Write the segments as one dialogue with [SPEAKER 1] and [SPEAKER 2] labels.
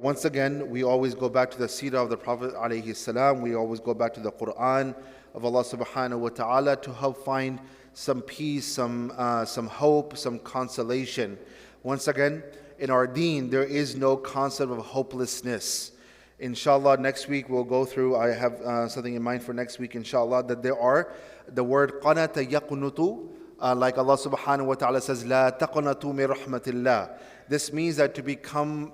[SPEAKER 1] Once again, we always go back to the seerah of the Prophet. We always go back to the Quran of Allah subhanahu wa ta'ala to help find some peace, some, uh, some hope, some consolation. Once again, in our deen, there is no concept of hopelessness. Inshallah, next week we'll go through. I have uh, something in mind for next week, inshallah, that there are the word qanata yaqunutu, uh, like Allah subhanahu wa ta'ala says, La taqnatu min rahmatillah. This means that to become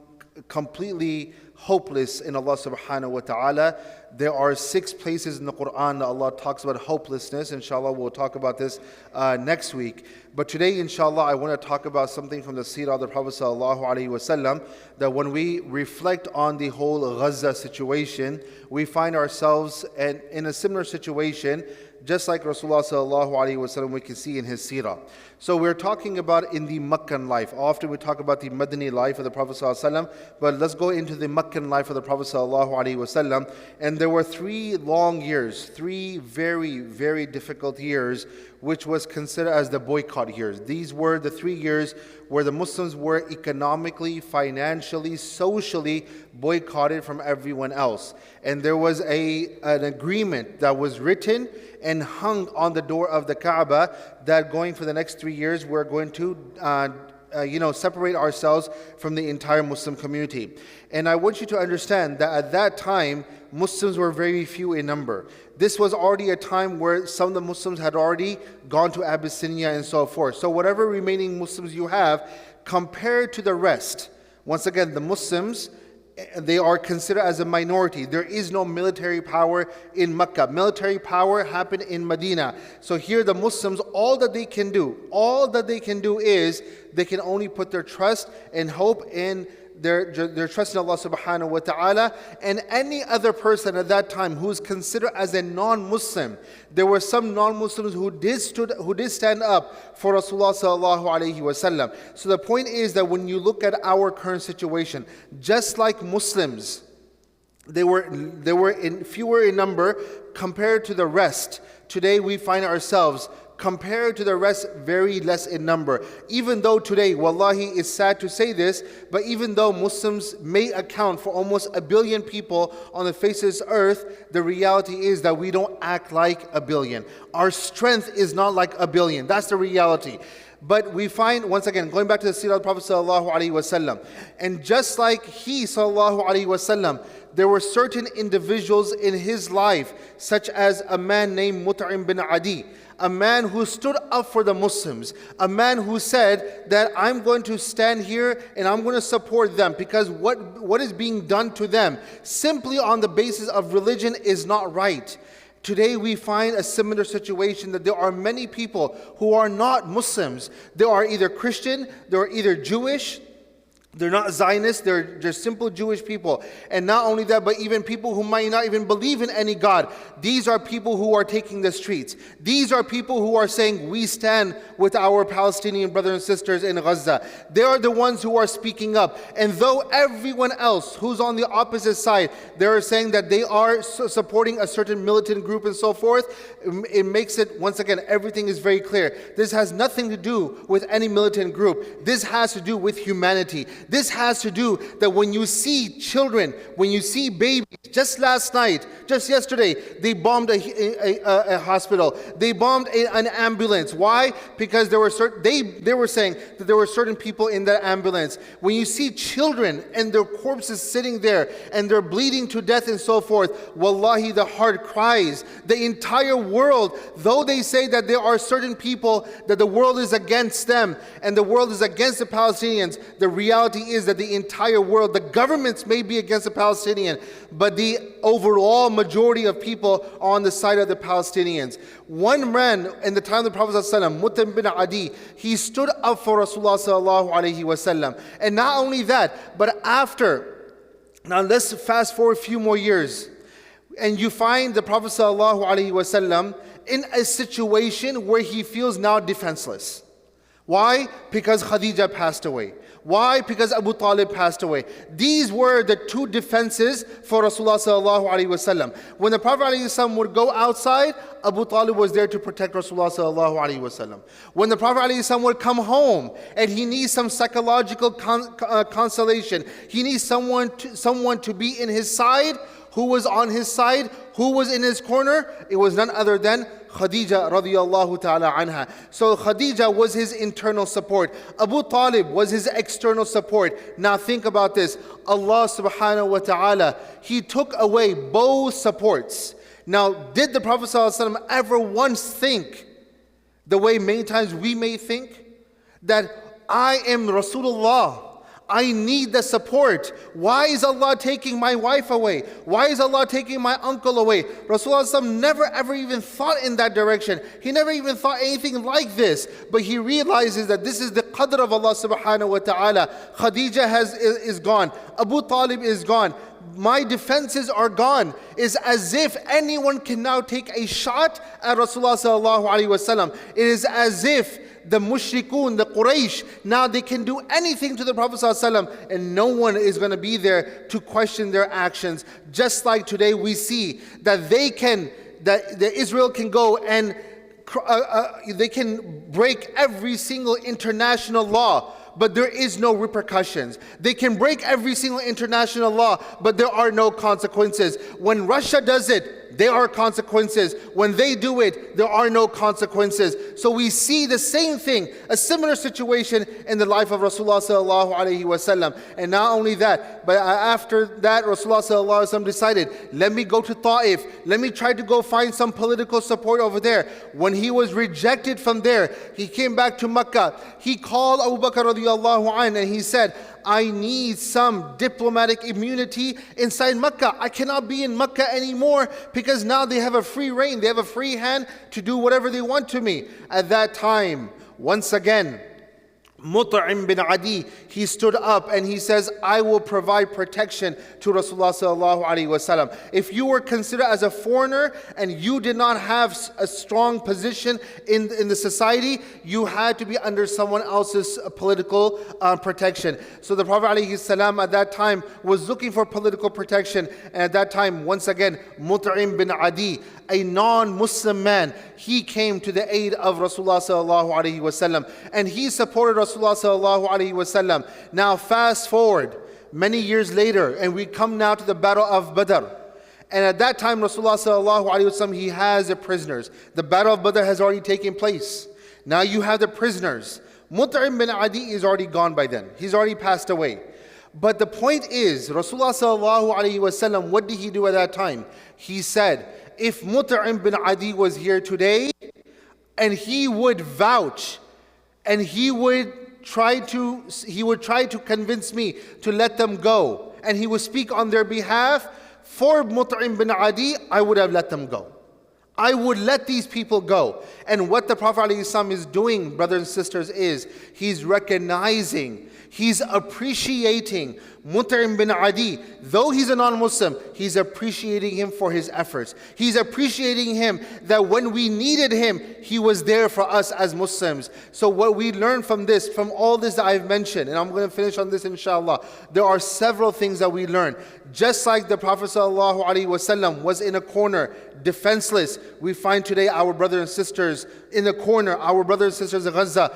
[SPEAKER 1] completely hopeless in Allah subhanahu wa ta'ala. There are six places in the Quran that Allah talks about hopelessness. Inshallah, we'll talk about this uh, next week. But today, inshallah, I want to talk about something from the seerah of the Prophet sallallahu alaihi wasallam that when we reflect on the whole Gaza situation, we find ourselves in, in a similar situation just like Rasulullah sallallahu we can see in his seerah. So we're talking about in the Meccan life. Often we talk about the Madani life of the Prophet sallallahu but let's go into the Meccan life of the Prophet sallallahu. And there were three long years, three very very difficult years, which was considered as the boycott years. These were the three years where the Muslims were economically, financially, socially boycotted from everyone else. And there was a, an agreement that was written and hung on the door of the Kaaba that going for the next three years, we're going to. Uh, uh, you know, separate ourselves from the entire Muslim community. And I want you to understand that at that time, Muslims were very few in number. This was already a time where some of the Muslims had already gone to Abyssinia and so forth. So, whatever remaining Muslims you have, compared to the rest, once again, the Muslims they are considered as a minority. There is no military power in Mecca. Military power happened in Medina. So here the Muslims, all that they can do, all that they can do is they can only put their trust and hope in their, their trust in Allah subhanahu wa ta'ala and any other person at that time who is considered as a non-Muslim. There were some non-Muslims who did stood who did stand up for Rasulullah sallallahu alayhi wasallam. So the point is that when you look at our current situation, just like Muslims, they were they were in fewer in number compared to the rest. Today we find ourselves compared to the rest, very less in number. Even though today, wallahi, it's sad to say this, but even though Muslims may account for almost a billion people on the face of this earth, the reality is that we don't act like a billion. Our strength is not like a billion. That's the reality. But we find, once again, going back to the seerah of the Prophet sallallahu alaihi wasallam, and just like he sallallahu alaihi wasallam, there were certain individuals in his life, such as a man named Mut'im bin Adi, a man who stood up for the Muslims, a man who said that I'm going to stand here and I'm going to support them because what, what is being done to them simply on the basis of religion is not right. Today, we find a similar situation that there are many people who are not Muslims. They are either Christian, they are either Jewish, they're not Zionists, they're just simple Jewish people. And not only that, but even people who might not even believe in any God. These are people who are taking the streets. These are people who are saying, We stand with our Palestinian brothers and sisters in Gaza. They are the ones who are speaking up. And though everyone else who's on the opposite side, they're saying that they are supporting a certain militant group and so forth, it makes it, once again, everything is very clear. This has nothing to do with any militant group. This has to do with humanity. This has to do that when you see children, when you see babies, just last night, just yesterday, they bombed a, a, a, a hospital. They bombed an ambulance. Why? Because there were certain, they, they were saying that there were certain people in that ambulance. When you see children and their corpses sitting there and they're bleeding to death and so forth, wallahi, the heart cries. The entire world, though they say that there are certain people that the world is against them and the world is against the Palestinians, the reality reality is that the entire world, the governments may be against the Palestinian, but the overall majority of people are on the side of the Palestinians. One man in the time of the Prophet Mut'im bin Adi, he stood up for Rasulullah And not only that, but after, now let's fast forward a few more years, and you find the Prophet in a situation where he feels now defenseless. Why? Because Khadija passed away. Why? Because Abu Talib passed away. These were the two defenses for Rasulullah. When the Prophet wasallam would go outside, Abu Talib was there to protect Rasulullah. When the Prophet wasallam would come home and he needs some psychological con- uh, consolation, he needs someone to, someone to be in his side. Who was on his side? Who was in his corner? It was none other than Khadija radiallahu ta'ala anha. So Khadija was his internal support. Abu Talib was his external support. Now think about this. Allah subhanahu wa ta'ala, He took away both supports. Now, did the Prophet ﷺ ever once think the way many times we may think? That I am Rasulullah. I need the support. Why is Allah taking my wife away? Why is Allah taking my uncle away? Rasulullah never ever even thought in that direction. He never even thought anything like this. But he realizes that this is the qadr of Allah subhanahu wa ta'ala. Khadija has, is, is gone. Abu Talib is gone my defenses are gone. It's as if anyone can now take a shot at Rasulullah. It is as if the mushrikun, the Quraysh, now they can do anything to the Prophet ﷺ and no one is going to be there to question their actions. Just like today we see that they can, that the Israel can go and uh, uh, they can break every single international law but there is no repercussions. They can break every single international law, but there are no consequences. When Russia does it, there are consequences. When they do it, there are no consequences. So we see the same thing, a similar situation in the life of Rasulullah. And not only that, but after that, Rasulullah decided, let me go to Ta'if. Let me try to go find some political support over there. When he was rejected from there, he came back to Mecca. He called Abu Bakr and he said, I need some diplomatic immunity inside Mecca. I cannot be in Mecca anymore because now they have a free reign, they have a free hand to do whatever they want to me. At that time, once again, Mut'im bin Adi, he stood up and he says, I will provide protection to Rasulullah sallallahu alaihi wasallam. If you were considered as a foreigner and you did not have a strong position in, in the society, you had to be under someone else's political uh, protection. So the Prophet at that time was looking for political protection. And at that time, once again, Mut'im bin Adi, a non-Muslim man, he came to the aid of Rasulullah and he supported Rasulullah. Now fast forward many years later, and we come now to the battle of Badr. And at that time, Rasulullah he has the prisoners. The battle of Badr has already taken place. Now you have the prisoners. Mut'im bin Adi is already gone by then. He's already passed away. But the point is, Rasulullah what did he do at that time? He said, if Mut'im bin Adi was here today and he would vouch and he would try to he would try to convince me to let them go and he would speak on their behalf for Mut'im bin Adi I would have let them go I would let these people go. And what the Prophet ﷺ is doing, brothers and sisters, is he's recognizing, he's appreciating Mut'im bin Adi, though he's a non Muslim, he's appreciating him for his efforts. He's appreciating him that when we needed him, he was there for us as Muslims. So, what we learn from this, from all this that I've mentioned, and I'm going to finish on this inshallah, there are several things that we learn. Just like the Prophet ﷺ was in a corner, defenseless, we find today our brothers and sisters in the corner, our brothers and sisters in Gaza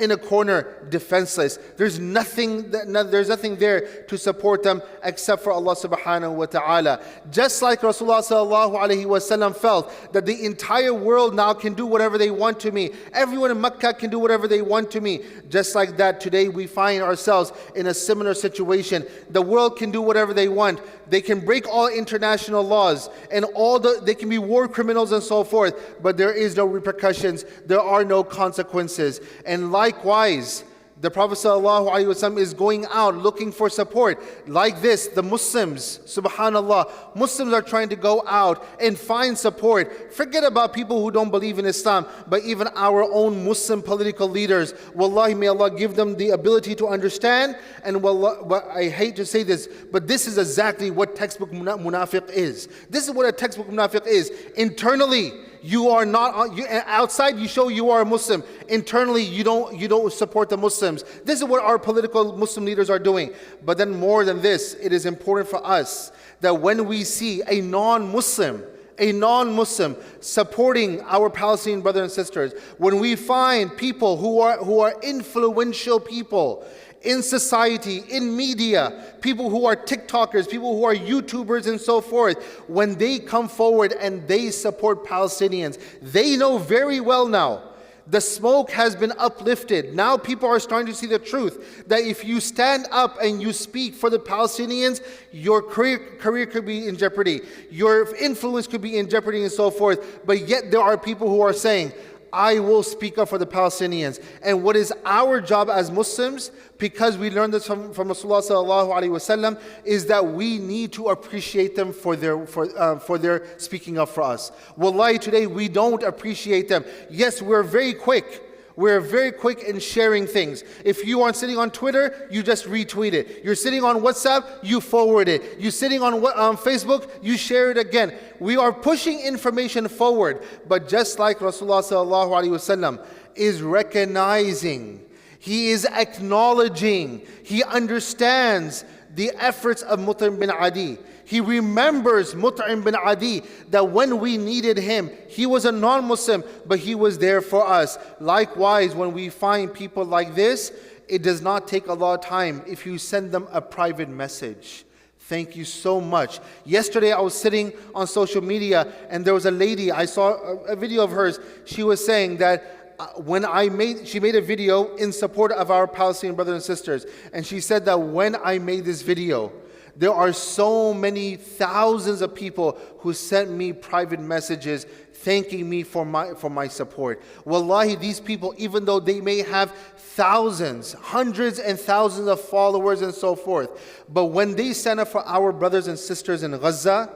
[SPEAKER 1] in a corner defenseless. There's nothing that, no, there's nothing there to support them except for Allah subhanahu wa ta'ala. Just like Rasulullah sallallahu alayhi wasallam felt that the entire world now can do whatever they want to me. Everyone in Mecca can do whatever they want to me. Just like that, today we find ourselves in a similar situation. The world can do whatever they want. They can break all international laws and all the they can be war criminals and so forth, but there is no repercussions. There are no consequences. And likewise, the Prophet ﷺ is going out looking for support. Like this, the Muslims, subhanAllah, Muslims are trying to go out and find support. Forget about people who don't believe in Islam, but even our own Muslim political leaders. Wallahi, may Allah give them the ability to understand. And wallah, I hate to say this, but this is exactly what textbook munafiq is. This is what a textbook munafiq is. Internally, you are not uh, you, outside. You show you are a Muslim. Internally, you don't you don't support the Muslims. This is what our political Muslim leaders are doing. But then more than this, it is important for us that when we see a non-Muslim a non Muslim supporting our Palestinian brothers and sisters, when we find people who are, who are influential people in society, in media, people who are TikTokers, people who are YouTubers, and so forth, when they come forward and they support Palestinians, they know very well now the smoke has been uplifted. Now people are starting to see the truth that if you stand up and you speak for the Palestinians, your career, career could be in jeopardy, your influence could be in jeopardy, and so forth. But yet there are people who are saying, I will speak up for the Palestinians. And what is our job as Muslims, because we learned this from, from Rasulullah wasallam, is that we need to appreciate them for their, for, uh, for their speaking up for us. Wallahi, today we don't appreciate them. Yes, we're very quick we're very quick in sharing things. If you aren't sitting on Twitter, you just retweet it. You're sitting on WhatsApp, you forward it. You're sitting on um, Facebook, you share it again. We are pushing information forward, but just like Rasulullah is recognizing, he is acknowledging, he understands the efforts of Mut'im bin Adi. He remembers Mut'im bin Adi that when we needed him, he was a non Muslim, but he was there for us. Likewise, when we find people like this, it does not take a lot of time if you send them a private message. Thank you so much. Yesterday, I was sitting on social media and there was a lady, I saw a, video of hers. She was saying that Uh, when I made, she made a video in support of our Palestinian brothers and sisters. And she said that when I made this video, there are so many thousands of people who sent me private messages thanking me for my, for my support. Wallahi, these people, even though they may have thousands, hundreds and thousands of followers and so forth, but when they stand up for our brothers and sisters in Gaza,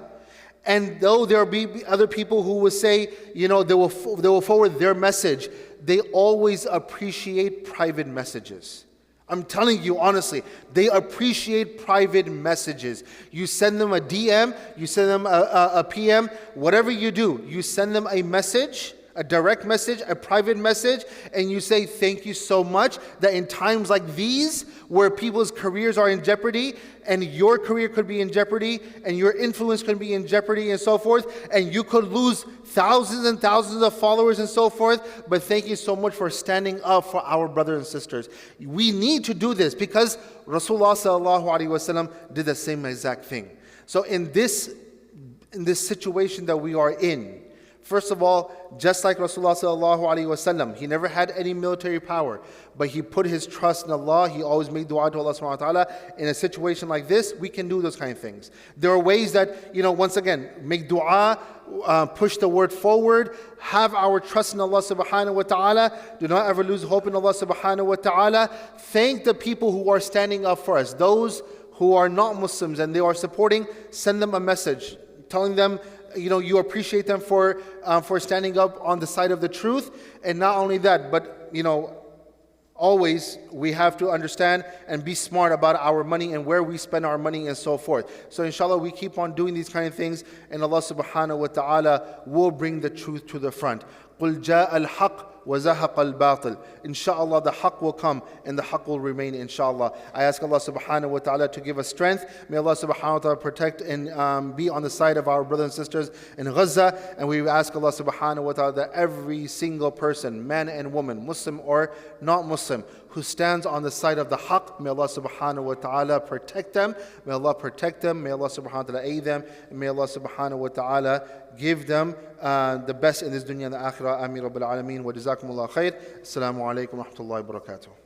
[SPEAKER 1] and though there be other people who will say, you know, they will, they will forward their message, they always appreciate private messages. I'm telling you honestly, they appreciate private messages. You send them a DM, you send them a, a, a, PM, whatever you do, you send them a message, a direct message, a private message, and you say, Thank you so much. That in times like these, where people's careers are in jeopardy, and your career could be in jeopardy, and your influence could be in jeopardy, and so forth, and you could lose thousands and thousands of followers and so forth. But thank you so much for standing up for our brothers and sisters. We need to do this because Rasulullah did the same exact thing. So in this in this situation that we are in, First of all, just like Rasulullah he never had any military power, but he put his trust in Allah. He always made dua to Allah subhanahu wa ta'ala. In a situation like this, we can do those kind of things. There are ways that, you know, once again, make dua, uh, push the word forward, have our trust in Allah subhanahu wa ta'ala. Do not ever lose hope in Allah subhanahu wa ta'ala. Thank the people who are standing up for us. Those who are not Muslims and they are supporting, send them a message telling them you know, you appreciate them for, uh, for standing up on the side of the truth. And not only that, but, you know, always we have to understand and be smart about our money and where we spend our money and so forth. So inshallah we keep on doing these kind of things and Allah subhanahu wa ta'ala will bring the truth to the front. قُلْ جَاءَ الْحَقِّ وَزَهَقَ الْبَاطِلِ Inshallah, the haqq will come and the haqq will remain, inshallah. I ask Allah subhanahu wa ta'ala to give us strength. May Allah subhanahu wa ta'ala protect and um, be on the side of our brothers and sisters in Gaza. And we ask Allah subhanahu wa ta'ala that every single person, man and woman, Muslim or not Muslim, who stands on the side of the haqq, may Allah subhanahu wa ta'ala protect them. May Allah protect them. May Allah subhanahu wa ta'ala aid them. And may Allah subhanahu wa ta'ala give them uh, the best in this dunya and the akhirah. Ameen Rabbil Alameen. Wa jazakumullah khair. Assalamu alaikum wa rahmatullahi wa barakatuh.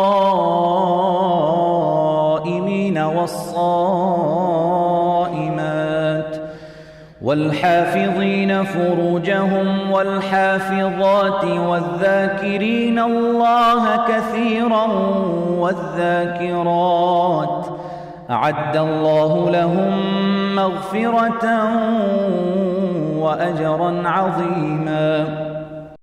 [SPEAKER 2] والحافظين فروجهم والحافظات والذاكرين الله كثيرا والذاكرات أعد الله لهم مغفرة وأجرا عظيما